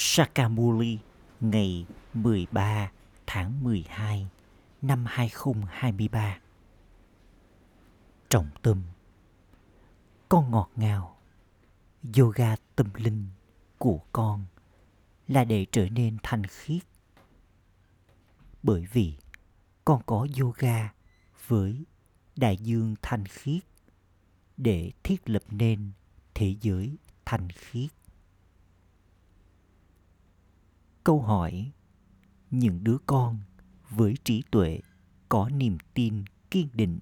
Sakamuli, ngày 13 tháng 12 năm 2023. Trọng tâm, Con ngọt ngào, Yoga tâm linh của con là để trở nên thanh khiết. Bởi vì con có yoga với đại dương thanh khiết để thiết lập nên thế giới thanh khiết. Câu hỏi, những đứa con với trí tuệ có niềm tin kiên định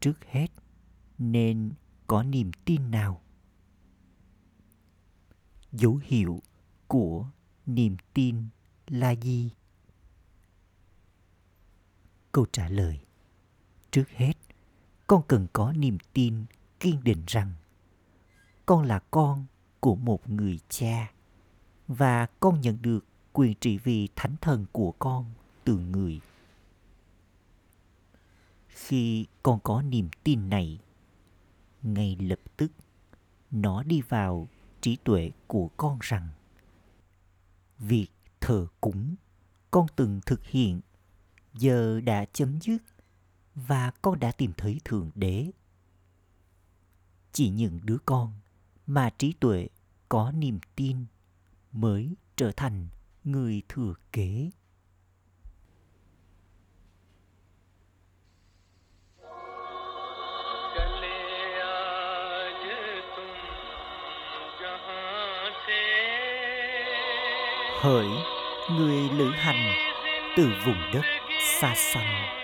trước hết nên có niềm tin nào? Dấu hiệu của niềm tin là gì? Câu trả lời, trước hết, con cần có niềm tin kiên định rằng con là con của một người cha và con nhận được quyền trị vì thánh thần của con từ người. Khi con có niềm tin này, ngay lập tức, nó đi vào trí tuệ của con rằng, việc thờ cúng, con từng thực hiện, giờ đã chấm dứt và con đã tìm thấy thượng đế. Chỉ những đứa con mà trí tuệ có niềm tin mới trở thành người thừa kế. Hỡi người lữ hành từ vùng đất xa xăm.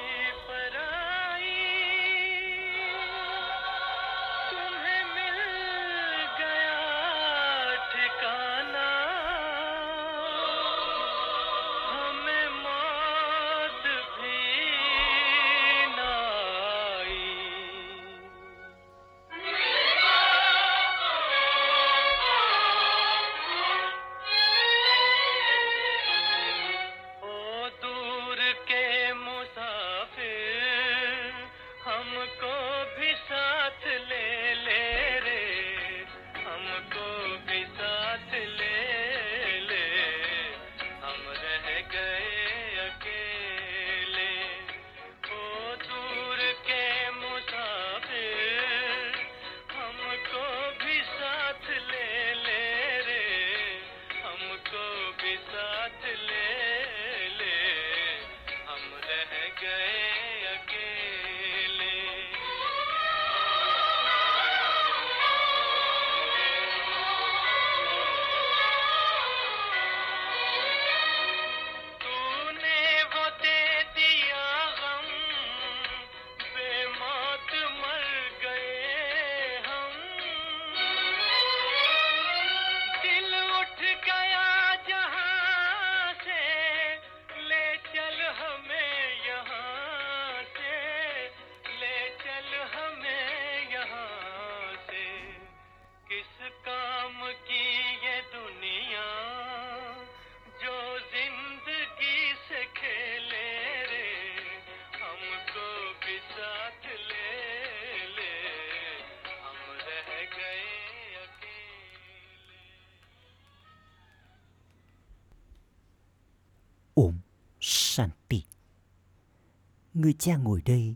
Cha ngồi đây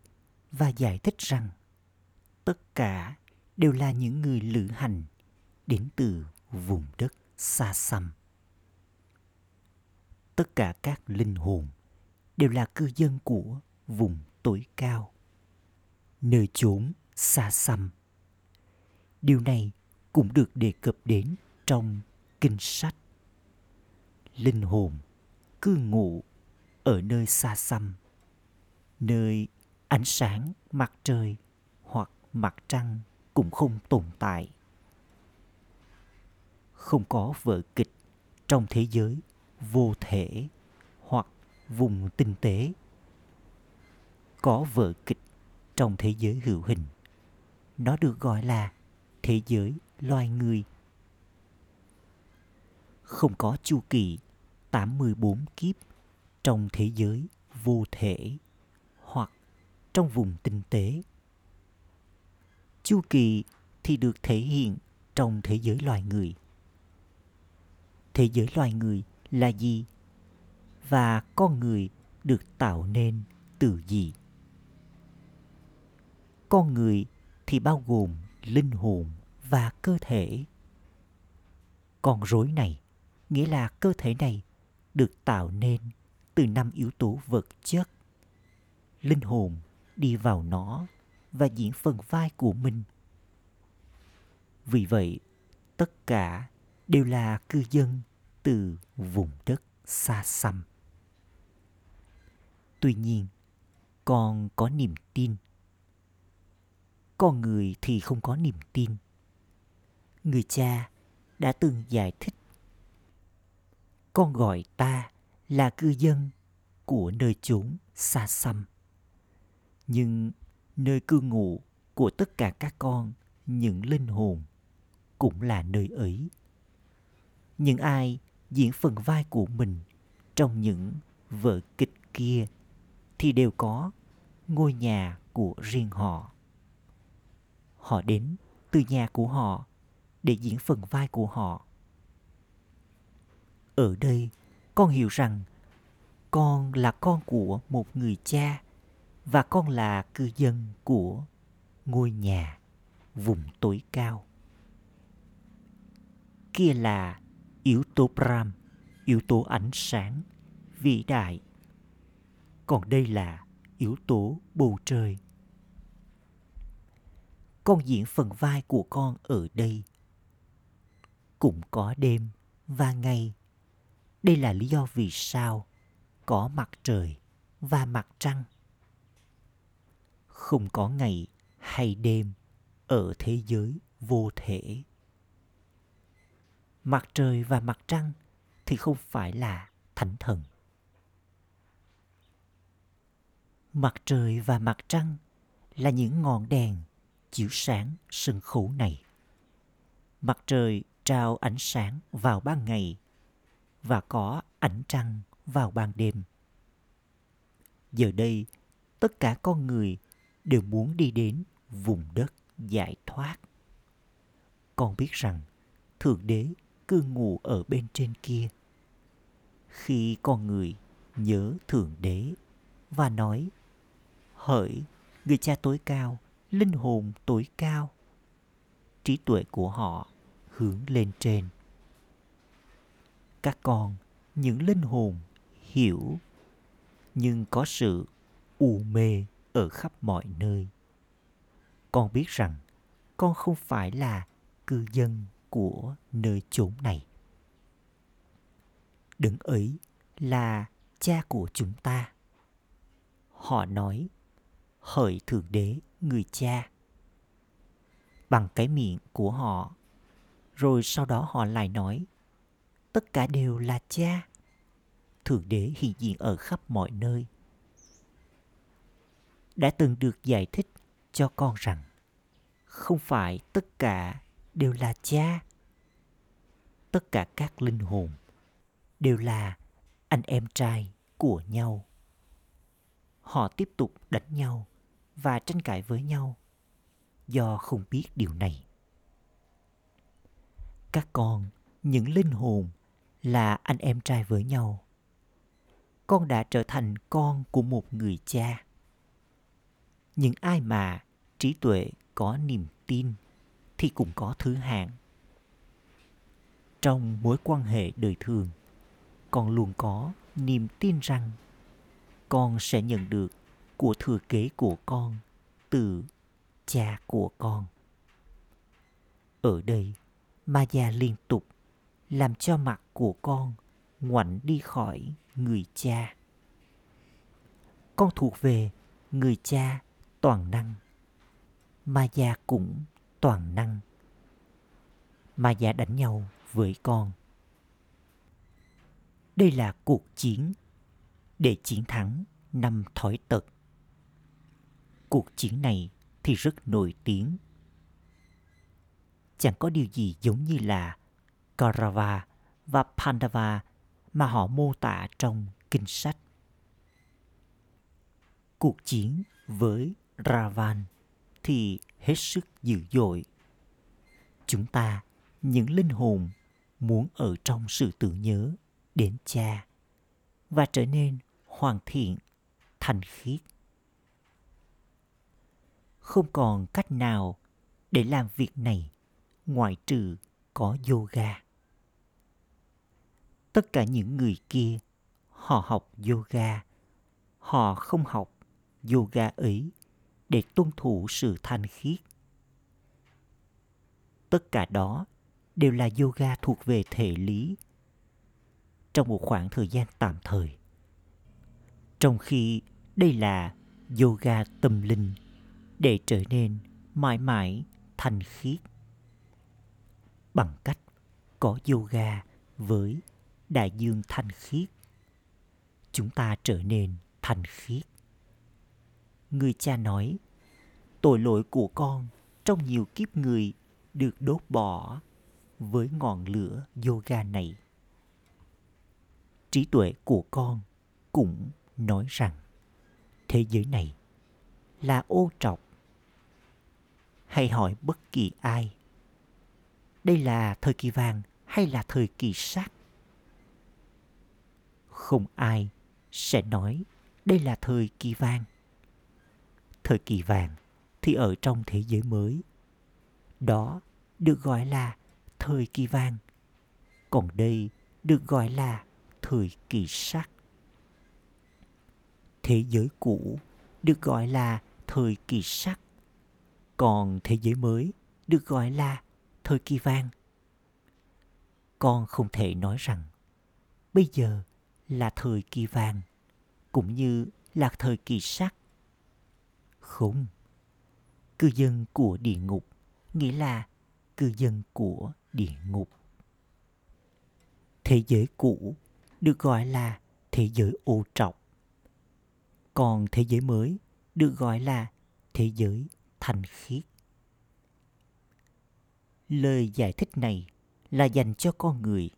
và giải thích rằng tất cả đều là những người lữ hành đến từ vùng đất xa xăm. Tất cả các linh hồn đều là cư dân của vùng tối cao, nơi chốn xa xăm. Điều này cũng được đề cập đến trong kinh sách. Linh hồn cư ngụ ở nơi xa xăm nơi ánh sáng mặt trời hoặc mặt trăng cũng không tồn tại. Không có vở kịch trong thế giới vô thể hoặc vùng tinh tế. Có vở kịch trong thế giới hữu hình. Nó được gọi là thế giới loài người. Không có chu kỳ 84 kiếp trong thế giới vô thể trong vùng tinh tế. Chu kỳ thì được thể hiện trong thế giới loài người. thế giới loài người là gì và con người được tạo nên từ gì con người thì bao gồm linh hồn và cơ thể con rối này nghĩa là cơ thể này được tạo nên từ năm yếu tố vật chất, linh hồn đi vào nó và diễn phần vai của mình. Vì vậy, tất cả đều là cư dân từ vùng đất xa xăm. Tuy nhiên con có niềm tin. Con người thì không có niềm tin. Người cha đã từng giải thích, con gọi ta là cư dân của nơi chốn xa xăm nhưng nơi cư ngụ của tất cả các con, những linh hồn cũng là nơi ấy. Những ai diễn phần vai của mình trong những vở kịch kia thì đều có ngôi nhà của riêng họ. Họ đến từ nhà của họ để diễn phần vai của họ. Ở đây con hiểu rằng con là con của một người cha và con là cư dân của ngôi nhà vùng tối cao kia là yếu tố Brahm, yếu tố ánh sáng, vĩ đại. Còn đây là yếu tố bầu trời. Con diễn phần vai của con ở đây. Cũng có đêm và ngày. Đây là lý do vì sao có mặt trời và mặt trăng. Không có ngày hay đêm ở thế giới vô thể mặt trời và mặt trăng thì không phải là thánh thần. Mặt trời và mặt trăng là những ngọn đèn chiếu sáng sân khấu này. Mặt trời trao ánh sáng vào ban ngày và có ánh trăng vào ban đêm. Giờ đây, tất cả con người đều muốn đi đến vùng đất giải thoát. Con biết rằng Thượng Đế cư ngụ ở bên trên kia. Khi con người nhớ Thượng Đế và nói Hỡi người cha tối cao, linh hồn tối cao, trí tuệ của họ hướng lên trên. Các con, những linh hồn hiểu nhưng có sự u mê ở khắp mọi nơi. Con biết rằng con không phải là cư dân của nơi chốn này. Đứng ấy là cha của chúng ta. Họ nói, hỡi Thượng Đế người cha. Bằng cái miệng của họ, rồi sau đó họ lại nói, tất cả đều là cha. Thượng Đế hiện diện ở khắp mọi nơi. Đã từng được giải thích cho con rằng không phải tất cả đều là cha. Tất cả các linh hồn đều là anh em trai của nhau. Họ tiếp tục đánh nhau và tranh cãi với nhau do không biết điều này. Các con, những linh hồn là anh em trai với nhau. Con đã trở thành con của một người cha những ai mà trí tuệ có niềm tin thì cũng có thứ hạng. Trong mối quan hệ đời thường, con luôn có niềm tin rằng con sẽ nhận được của thừa kế của con từ cha của con. Ở đây, Maya liên tục làm cho mặt của con ngoảnh đi khỏi người cha. Con thuộc về người cha toàn năng. Ma gia cũng toàn năng. Ma gia đánh nhau với con. Đây là cuộc chiến. Để chiến thắng năm thói tật. Cuộc chiến này thì rất nổi tiếng. Chẳng có điều gì giống như là Kaurava và Pandava mà họ mô tả trong kinh sách. Cuộc chiến với Ravan thì hết sức dữ dội. Chúng ta, những linh hồn muốn ở trong sự tưởng nhớ đến cha và trở nên hoàn thiện, thành khiết. Không còn cách nào để làm việc này ngoại trừ có yoga. Tất cả những người kia, họ học yoga, họ không học yoga ấy để tuân thủ sự thanh khiết. Tất cả đó đều là yoga thuộc về thể lý trong một khoảng thời gian tạm thời. Trong khi đây là yoga tâm linh để trở nên mãi mãi thanh khiết bằng cách có yoga với đại dương thanh khiết chúng ta trở nên thanh khiết người cha nói, tội lỗi của con trong nhiều kiếp người được đốt bỏ với ngọn lửa yoga này. Trí tuệ của con cũng nói rằng, thế giới này là ô trọc. Hay hỏi bất kỳ ai, đây là thời kỳ vàng hay là thời kỳ sắt không ai sẽ nói, đây là thời kỳ vàng thời kỳ vàng thì ở trong thế giới mới. Đó được gọi là thời kỳ vàng, còn đây được gọi là thời kỳ sắc. Thế giới cũ được gọi là thời kỳ sắc, còn thế giới mới được gọi là thời kỳ vàng. Con không thể nói rằng bây giờ là thời kỳ vàng cũng như là thời kỳ sắc không. Cư dân của địa ngục, nghĩa là cư dân của địa ngục. Thế giới cũ được gọi là thế giới ô trọc. Còn thế giới mới được gọi là thế giới thanh khiết. Lời giải thích này là dành cho con người.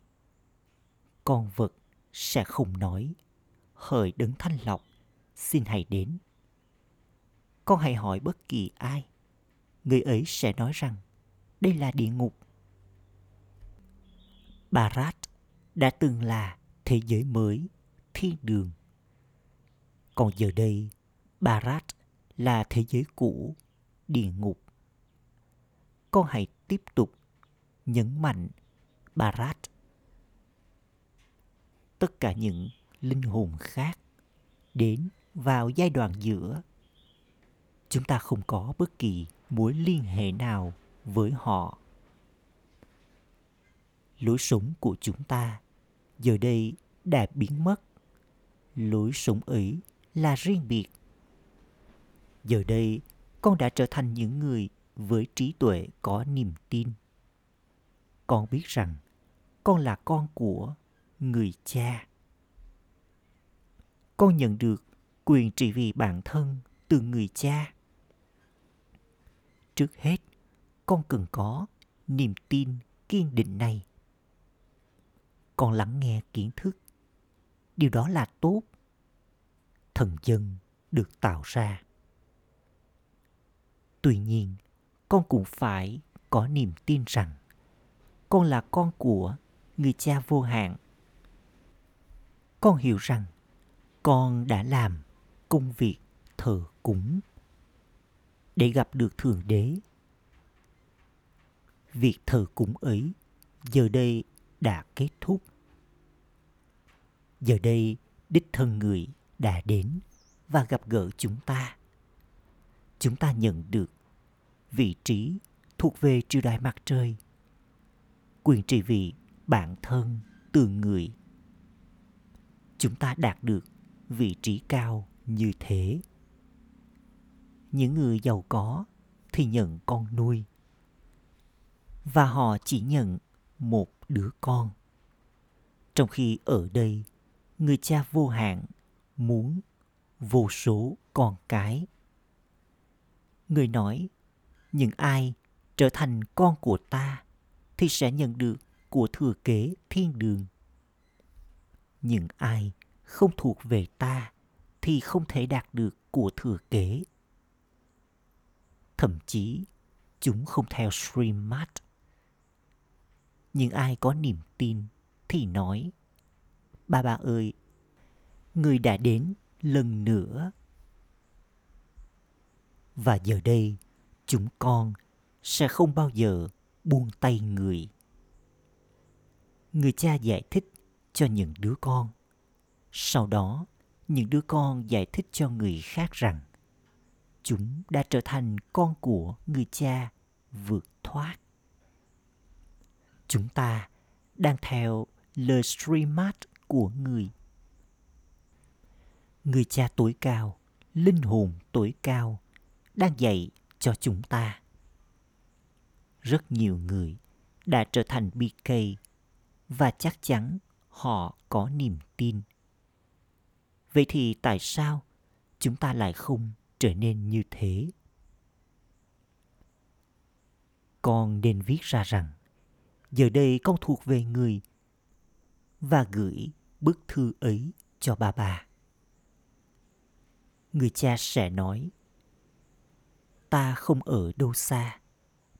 Con vật sẽ không nói, hỡi đấng thanh lọc xin hãy đến con hãy hỏi bất kỳ ai. Người ấy sẽ nói rằng, đây là địa ngục. Barat đã từng là thế giới mới, thiên đường. Còn giờ đây barat là thế giới cũ, địa ngục. Con hãy tiếp tục nhấn mạnh barat tất cả những linh hồn khác đến vào giai đoạn giữa chúng ta không có bất kỳ mối liên hệ nào với họ. Lối sống của chúng ta giờ đây đã biến mất. Lối sống ấy là riêng biệt. Giờ đây, con đã trở thành những người với trí tuệ có niềm tin. Con biết rằng con là con của người cha. Con nhận được quyền trị vì bản thân từ người cha trước hết, con cần có niềm tin kiên định này. Con lắng nghe kiến thức. Điều đó là tốt. Thần dân được tạo ra. Tuy nhiên, con cũng phải có niềm tin rằng con là con của người cha vô hạn. Con hiểu rằng con đã làm công việc thờ cúng để gặp được thượng đế. Việc thờ cúng ấy giờ đây đã kết thúc. Giờ đây đích thân người đã đến và gặp gỡ chúng ta. Chúng ta nhận được vị trí thuộc về triều đại mặt trời, quyền trị vì bản thân từ người. Chúng ta đạt được vị trí cao như thế những người giàu có thì nhận con nuôi. Và họ chỉ nhận một đứa con. Trong khi ở đây, người cha vô hạn muốn vô số con cái. Người nói, những ai trở thành con của ta thì sẽ nhận được của thừa kế thiên đường. Những ai không thuộc về ta thì không thể đạt được của thừa kế thậm chí, chúng không theo stream mát Nhưng ai có niềm tin thì nói, ba ba ơi, người đã đến lần nữa. Và giờ đây, chúng con sẽ không bao giờ buông tay người. Người cha giải thích cho những đứa con. Sau đó, những đứa con giải thích cho người khác rằng chúng đã trở thành con của người cha vượt thoát. Chúng ta đang theo lời streamat của người. Người cha tối cao, linh hồn tối cao đang dạy cho chúng ta. Rất nhiều người đã trở thành bk và chắc chắn họ có niềm tin. Vậy thì tại sao chúng ta lại không trở nên như thế. Con nên viết ra rằng, giờ đây con thuộc về người và gửi bức thư ấy cho bà bà người cha sẽ nói, ta không ở đâu xa,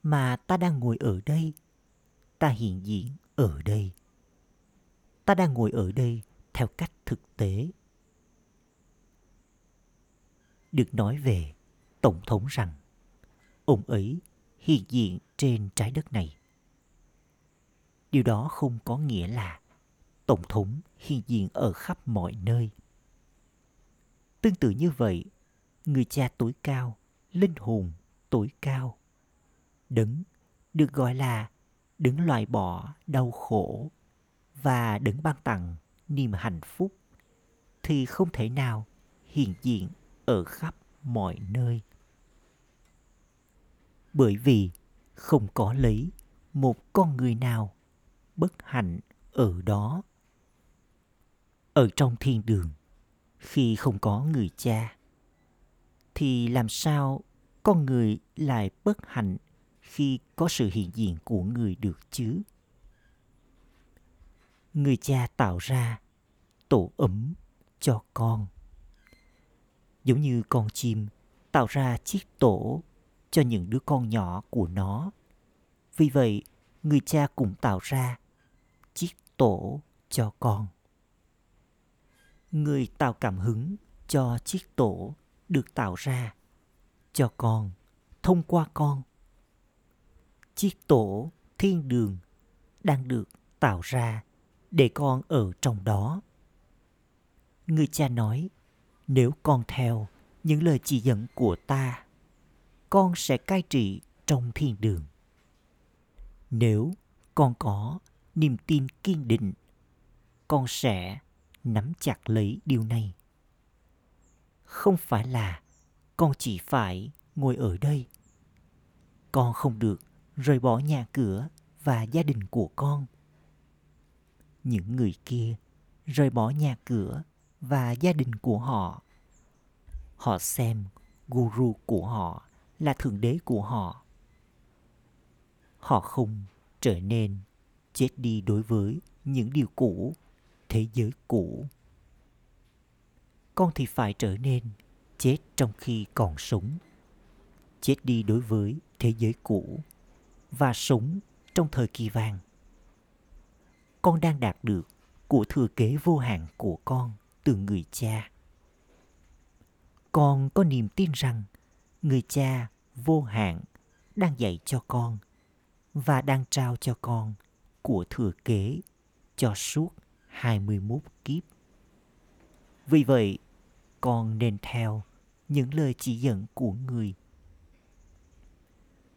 mà ta đang ngồi ở đây. Ta hiện diện ở đây. Ta đang ngồi ở đây theo cách thực tế được nói về, tổng thống rằng, ông ấy hiện diện trên trái đất này. Điều đó không có nghĩa là tổng thống hiện diện ở khắp mọi nơi. Tương tự như vậy, người cha tối cao, linh hồn tối cao, đấng được gọi là đấng loại bỏ đau khổ và đấng ban tặng niềm hạnh phúc thì không thể nào hiện diện ở khắp mọi nơi. Bởi vì không có lấy một con người nào bất hạnh ở đó. Ở trong thiên đường, khi không có người cha, thì làm sao con người lại bất hạnh khi có sự hiện diện của người được chứ? Người cha tạo ra tổ ấm cho con giống như con chim, tạo ra chiếc tổ cho những đứa con nhỏ của nó. Vì vậy, người cha cũng tạo ra chiếc tổ cho con. Người tạo cảm hứng cho chiếc tổ được tạo ra cho con, thông qua con. Chiếc tổ thiên đường đang được tạo ra để con ở trong đó. Người cha nói nếu con theo những lời chỉ dẫn của ta, con sẽ cai trị trong thiên đường. Nếu con có niềm tin kiên định, con sẽ nắm chặt lấy điều này. Không phải là con chỉ phải ngồi ở đây. Con không được rời bỏ nhà cửa và gia đình của con. Những người kia rời bỏ nhà cửa và gia đình của họ. Họ xem guru của họ là thượng đế của họ. Họ không trở nên chết đi đối với những điều cũ, thế giới cũ. Con thì phải trở nên chết trong khi còn sống, chết đi đối với thế giới cũ và sống trong thời kỳ vàng. Con đang đạt được của thừa kế vô hạn của con từ người cha con có niềm tin rằng người cha vô hạn đang dạy cho con và đang trao cho con của thừa kế cho suốt 21 kiếp. Vì vậy, con nên theo những lời chỉ dẫn của người.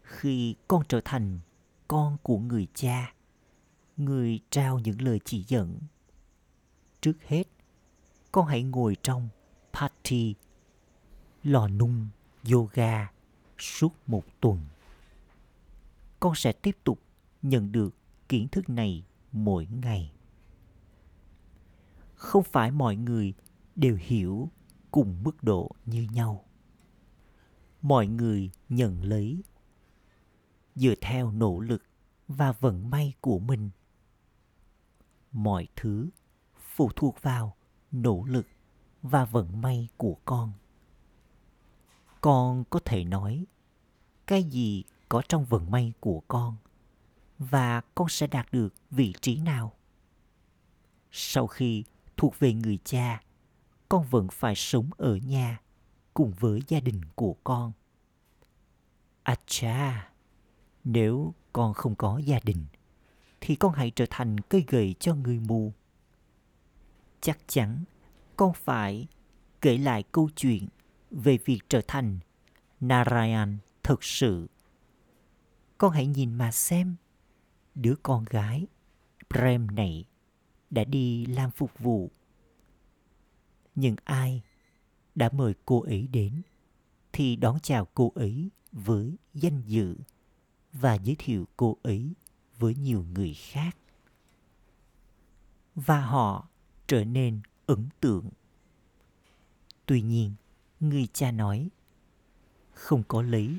Khi con trở thành con của người cha, người trao những lời chỉ dẫn. Trước hết, con hãy ngồi trong party, lò nung yoga suốt một tuần. Con sẽ tiếp tục nhận được kiến thức này mỗi ngày. Không phải mọi người đều hiểu cùng mức độ như nhau. Mọi người nhận lấy dựa theo nỗ lực và vận may của mình. Mọi thứ phụ thuộc vào nỗ lực và vận may của con. Con có thể nói, cái gì có trong vận may của con và con sẽ đạt được vị trí nào? Sau khi thuộc về người cha, con vẫn phải sống ở nhà cùng với gia đình của con. À cha nếu con không có gia đình, thì con hãy trở thành cây gậy cho người mù chắc chắn con phải kể lại câu chuyện về việc trở thành Narayan thực sự. Con hãy nhìn mà xem, đứa con gái Prem này đã đi làm phục vụ. Nhưng ai đã mời cô ấy đến thì đón chào cô ấy với danh dự và giới thiệu cô ấy với nhiều người khác. Và họ trở nên ấn tượng. Tuy nhiên, người cha nói, không có lấy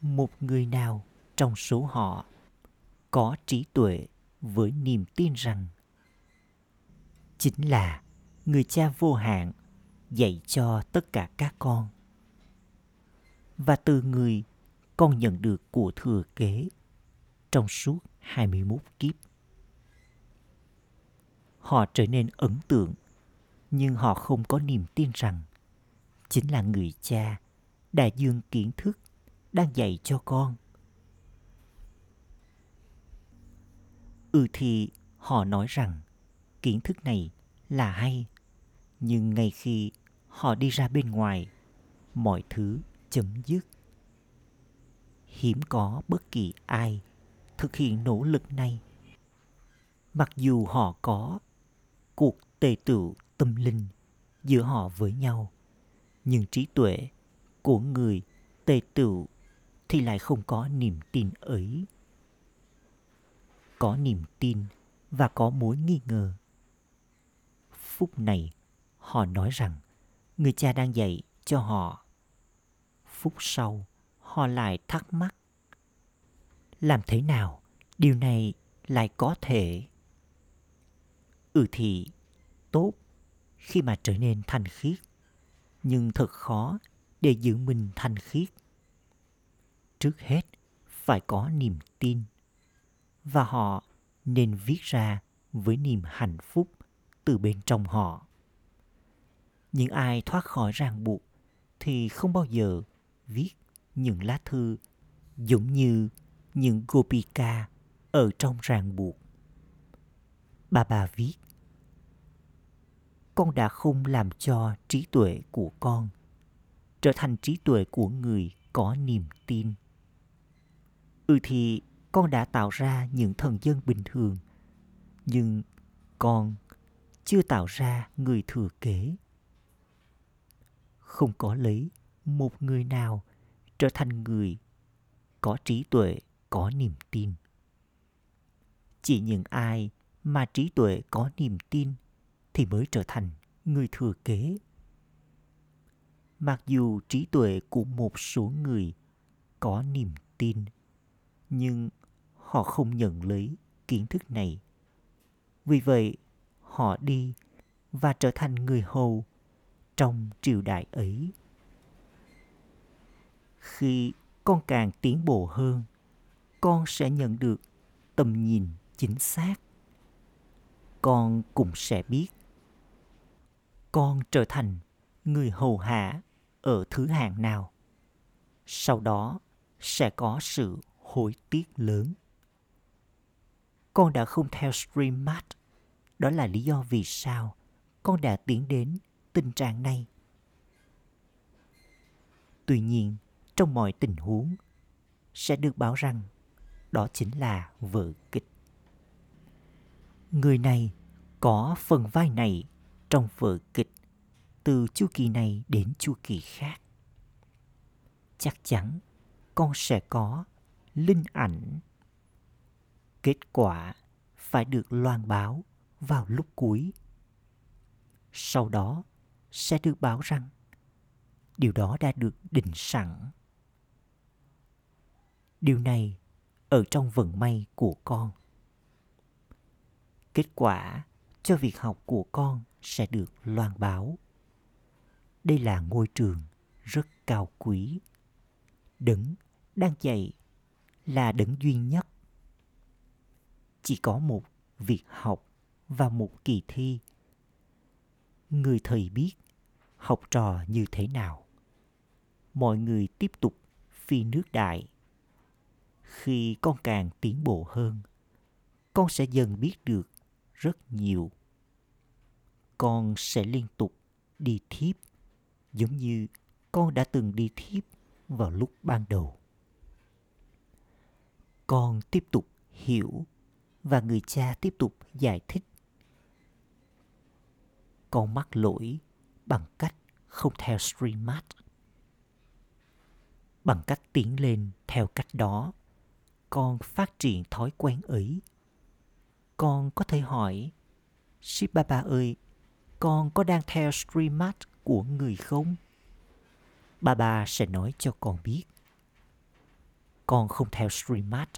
một người nào trong số họ có trí tuệ với niềm tin rằng chính là người cha vô hạn dạy cho tất cả các con. Và từ người con nhận được của thừa kế trong suốt 21 kiếp. Họ trở nên ấn tượng, nhưng họ không có niềm tin rằng chính là người cha đại dương kiến thức đang dạy cho con. Ừ thì họ nói rằng kiến thức này là hay, nhưng ngay khi họ đi ra bên ngoài, mọi thứ chấm dứt. Hiếm có bất kỳ ai thực hiện nỗ lực này. Mặc dù họ có cuộc tề tựu tâm linh giữa họ với nhau, nhưng trí tuệ của người tề tựu thì lại không có niềm tin ấy. Có niềm tin và có mối nghi ngờ. Phút này, họ nói rằng người cha đang dạy cho họ. Phút sau, họ lại thắc mắc. Làm thế nào điều này lại có thể? Ừ thì tốt khi mà trở nên thanh khiết, nhưng thật khó để giữ mình thanh khiết. Trước hết, phải có niềm tin và họ nên viết ra với niềm hạnh phúc từ bên trong họ. Những ai thoát khỏi ràng buộc thì không bao giờ viết những lá thư giống như những Gopika ở trong ràng buộc. Bà bà viết Con đã không làm cho trí tuệ của con trở thành trí tuệ của người có niềm tin. Ừ thì con đã tạo ra những thần dân bình thường, nhưng con chưa tạo ra người thừa kế. Không có lấy một người nào trở thành người có trí tuệ, có niềm tin. Chỉ những ai mà trí tuệ có niềm tin thì mới trở thành người thừa kế. Mặc dù trí tuệ của một số người có niềm tin, nhưng họ không nhận lấy kiến thức này. Vì vậy, họ đi và trở thành người hầu trong triều đại ấy. Khi con càng tiến bộ hơn, con sẽ nhận được tầm nhìn chính xác con cũng sẽ biết con trở thành người hầu hạ ở thứ hạng nào. Sau đó sẽ có sự hối tiếc lớn. Con đã không theo stream mat. Đó là lý do vì sao con đã tiến đến tình trạng này. Tuy nhiên, trong mọi tình huống, sẽ được báo rằng đó chính là vở kịch. Người này có phần vai này trong vở kịch từ chu kỳ này đến chu kỳ khác. Chắc chắn con sẽ có linh ảnh. Kết quả phải được loan báo vào lúc cuối. Sau đó sẽ được báo rằng điều đó đã được định sẵn. Điều này ở trong vận may của con kết quả cho việc học của con sẽ được loan báo đây là ngôi trường rất cao quý. Đấng đang dạy là đấng duy nhất. chỉ có một việc học và một kỳ thi người thầy biết học trò như thế nào mọi người tiếp tục phi nước đại khi con càng tiến bộ hơn, con sẽ dần biết được rất nhiều. Con sẽ liên tục đi thiếp, giống như con đã từng đi thiếp vào lúc ban đầu. Con tiếp tục hiểu và người cha tiếp tục giải thích. Con mắc lỗi bằng cách không theo streammart bằng cách tiến lên theo cách đó, con phát triển thói quen ấy con có thể hỏi, ship baba ơi, con có đang theo streammart của người không? Baba sẽ nói cho con biết. Con không theo streammart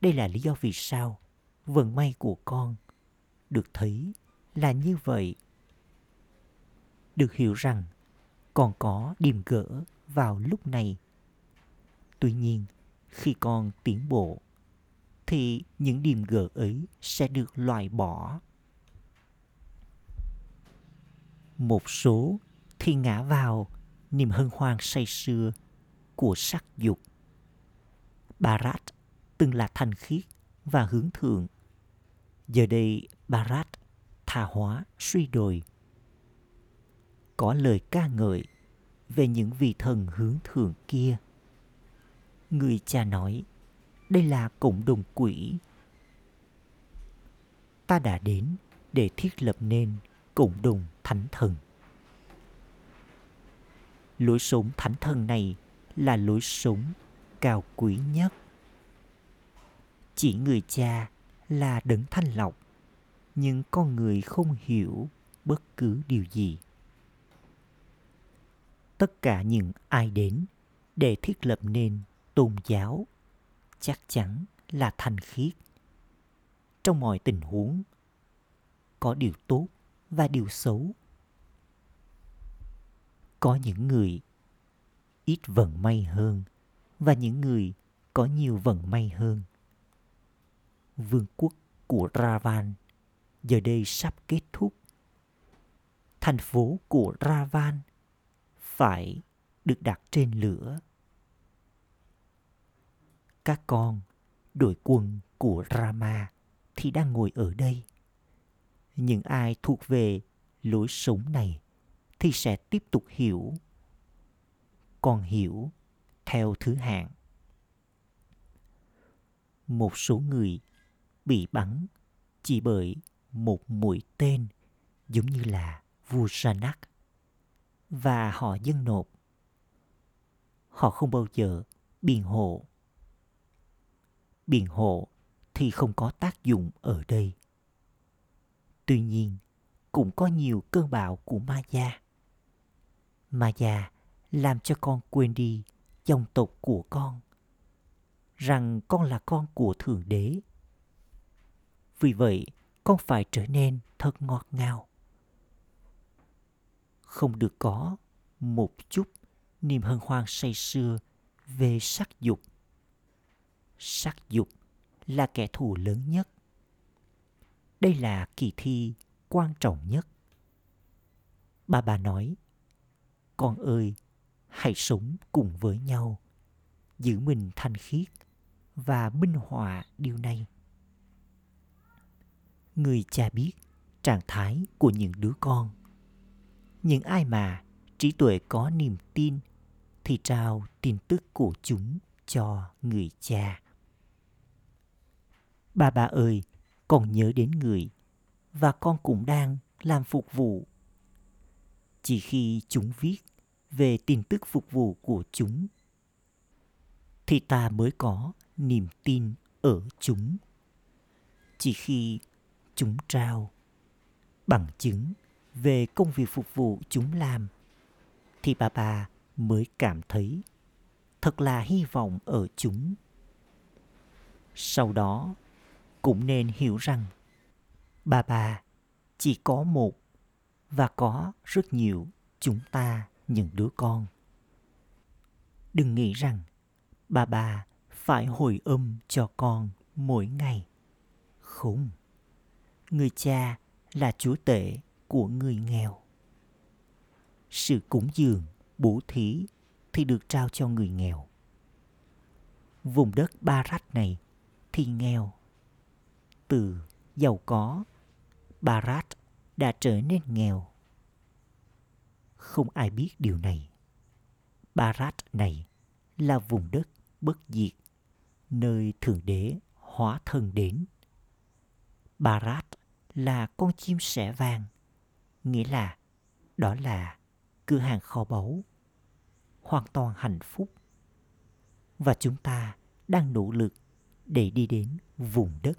đây là lý do vì sao vận may của con được thấy là như vậy. Được hiểu rằng con có điềm gỡ vào lúc này. Tuy nhiên, khi con tiến bộ thì những điểm gỡ ấy sẽ được loại bỏ. Một số thì ngã vào niềm hân hoan say sưa của sắc dục. Barat từng là thanh khiết và hướng thượng. Giờ đây barat tha hóa suy đồi. Có lời ca ngợi về những vị thần hướng thượng kia. Người cha nói, đây là cộng đồng quỷ. Ta đã đến để thiết lập nên cộng đồng thánh thần. Lối sống thánh thần này là lối sống cao quý nhất. Chỉ người cha là đấng thanh lọc, nhưng con người không hiểu bất cứ điều gì tất cả những ai đến để thiết lập nên tôn giáo chắc chắn là thanh khiết. Trong mọi tình huống, có điều tốt và điều xấu. Có những người ít vận may hơn và những người có nhiều vận may hơn. Vương quốc của ravan giờ đây sắp kết thúc. Thành phố của ravan phải được đặt trên lửa. Các con, đội quân của Rama thì đang ngồi ở đây. Những ai thuộc về lối sống này thì sẽ tiếp tục hiểu. Còn hiểu theo thứ hạng. Một số người bị bắn chỉ bởi một mũi tên giống như là vua Sanak và họ dân nộp. Họ không bao giờ biện hộ. Biện hộ thì không có tác dụng ở đây. Tuy nhiên, cũng có nhiều cơn bão của ma gia. Ma gia làm cho con quên đi dòng tộc của con, rằng con là con của Thượng Đế. Vì vậy, con phải trở nên thật ngọt ngào không được có một chút niềm hân hoan say sưa về sắc dục. Sắc dục là kẻ thù lớn nhất. Đây là kỳ thi quan trọng nhất. Bà bà nói, con ơi, hãy sống cùng với nhau, giữ mình thanh khiết và minh họa điều này. Người cha biết trạng thái của những đứa con những ai mà trí tuệ có niềm tin thì trao tin tức của chúng cho người cha bà bà ơi, con nhớ đến người và con cũng đang làm phục vụ. Chỉ khi chúng viết về tin tức phục vụ của chúng thì ta mới có niềm tin ở chúng. Chỉ khi chúng trao bằng chứng về công việc phục vụ chúng làm thì bà bà mới cảm thấy thật là hy vọng ở chúng sau đó cũng nên hiểu rằng bà bà chỉ có một và có rất nhiều chúng ta những đứa con đừng nghĩ rằng bà bà phải hồi âm cho con mỗi ngày không, Người cha là chúa tể của người nghèo. Sự cúng dường, bố thí thì được trao cho người nghèo. Vùng đất Ba Rách này thì nghèo. Từ giàu có, Bharat đã trở nên nghèo. Không ai biết điều này. Bharat này là vùng đất bất diệt, nơi Thượng Đế hóa thân đến. Barat là con chim sẻ vàng, nghĩa là đó là cửa hàng kho báu, hoàn toàn hạnh phúc. Và chúng ta đang nỗ lực để đi đến vùng đất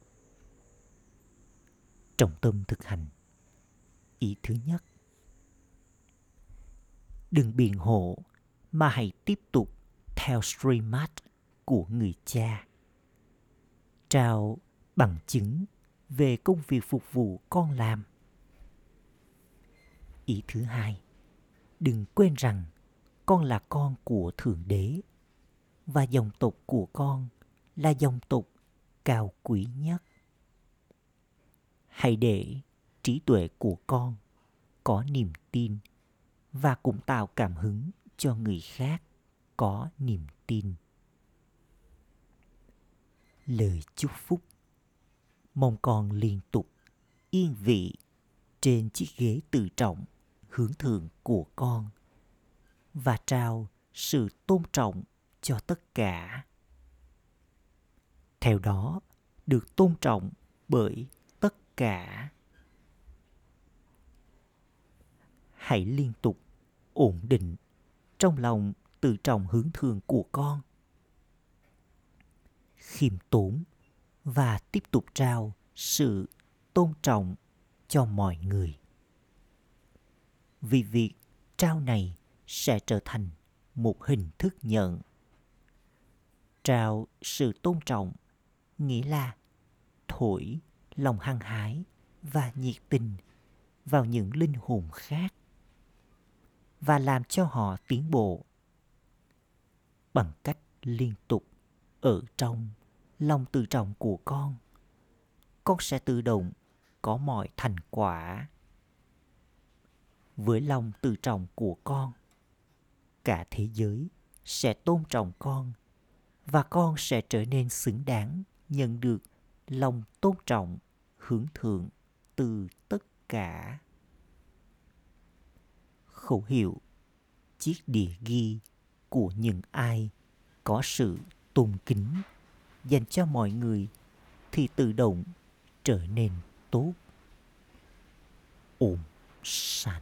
trọng tâm thực hành ý thứ nhất đừng biện hộ mà hãy tiếp tục theo streamat của người cha. Trao bằng chứng về công việc phục vụ con làm. Ý thứ hai, đừng quên rằng con là con của Thượng Đế và dòng tộc của con là dòng tộc cao quý nhất. Hãy để trí tuệ của con có niềm tin và cũng tạo cảm hứng cho người khác có niềm tin. Lời chúc phúc. Mong con liên tục yên vị trên chiếc ghế tự trọng hướng thượng của con và trao sự tôn trọng cho tất cả. Theo đó, được tôn trọng bởi cả. Hãy liên tục ổn định trong lòng tự trọng hướng thường của con. Khiêm tốn và tiếp tục trao sự tôn trọng cho mọi người. Vì việc trao này sẽ trở thành một hình thức nhận. Trao sự tôn trọng nghĩa là thổi lòng hăng hái và nhiệt tình vào những linh hồn khác và làm cho họ tiến bộ bằng cách liên tục ở trong lòng tự trọng của con. Con sẽ tự động có mọi thành quả với lòng tự trọng của con. Cả thế giới sẽ tôn trọng con và con sẽ trở nên xứng đáng nhận được lòng tôn trọng, hưởng thượng từ tất cả. Khẩu hiệu, chiếc đĩa ghi của những ai có sự tôn kính dành cho mọi người thì tự động trở nên tốt. Ổn sanh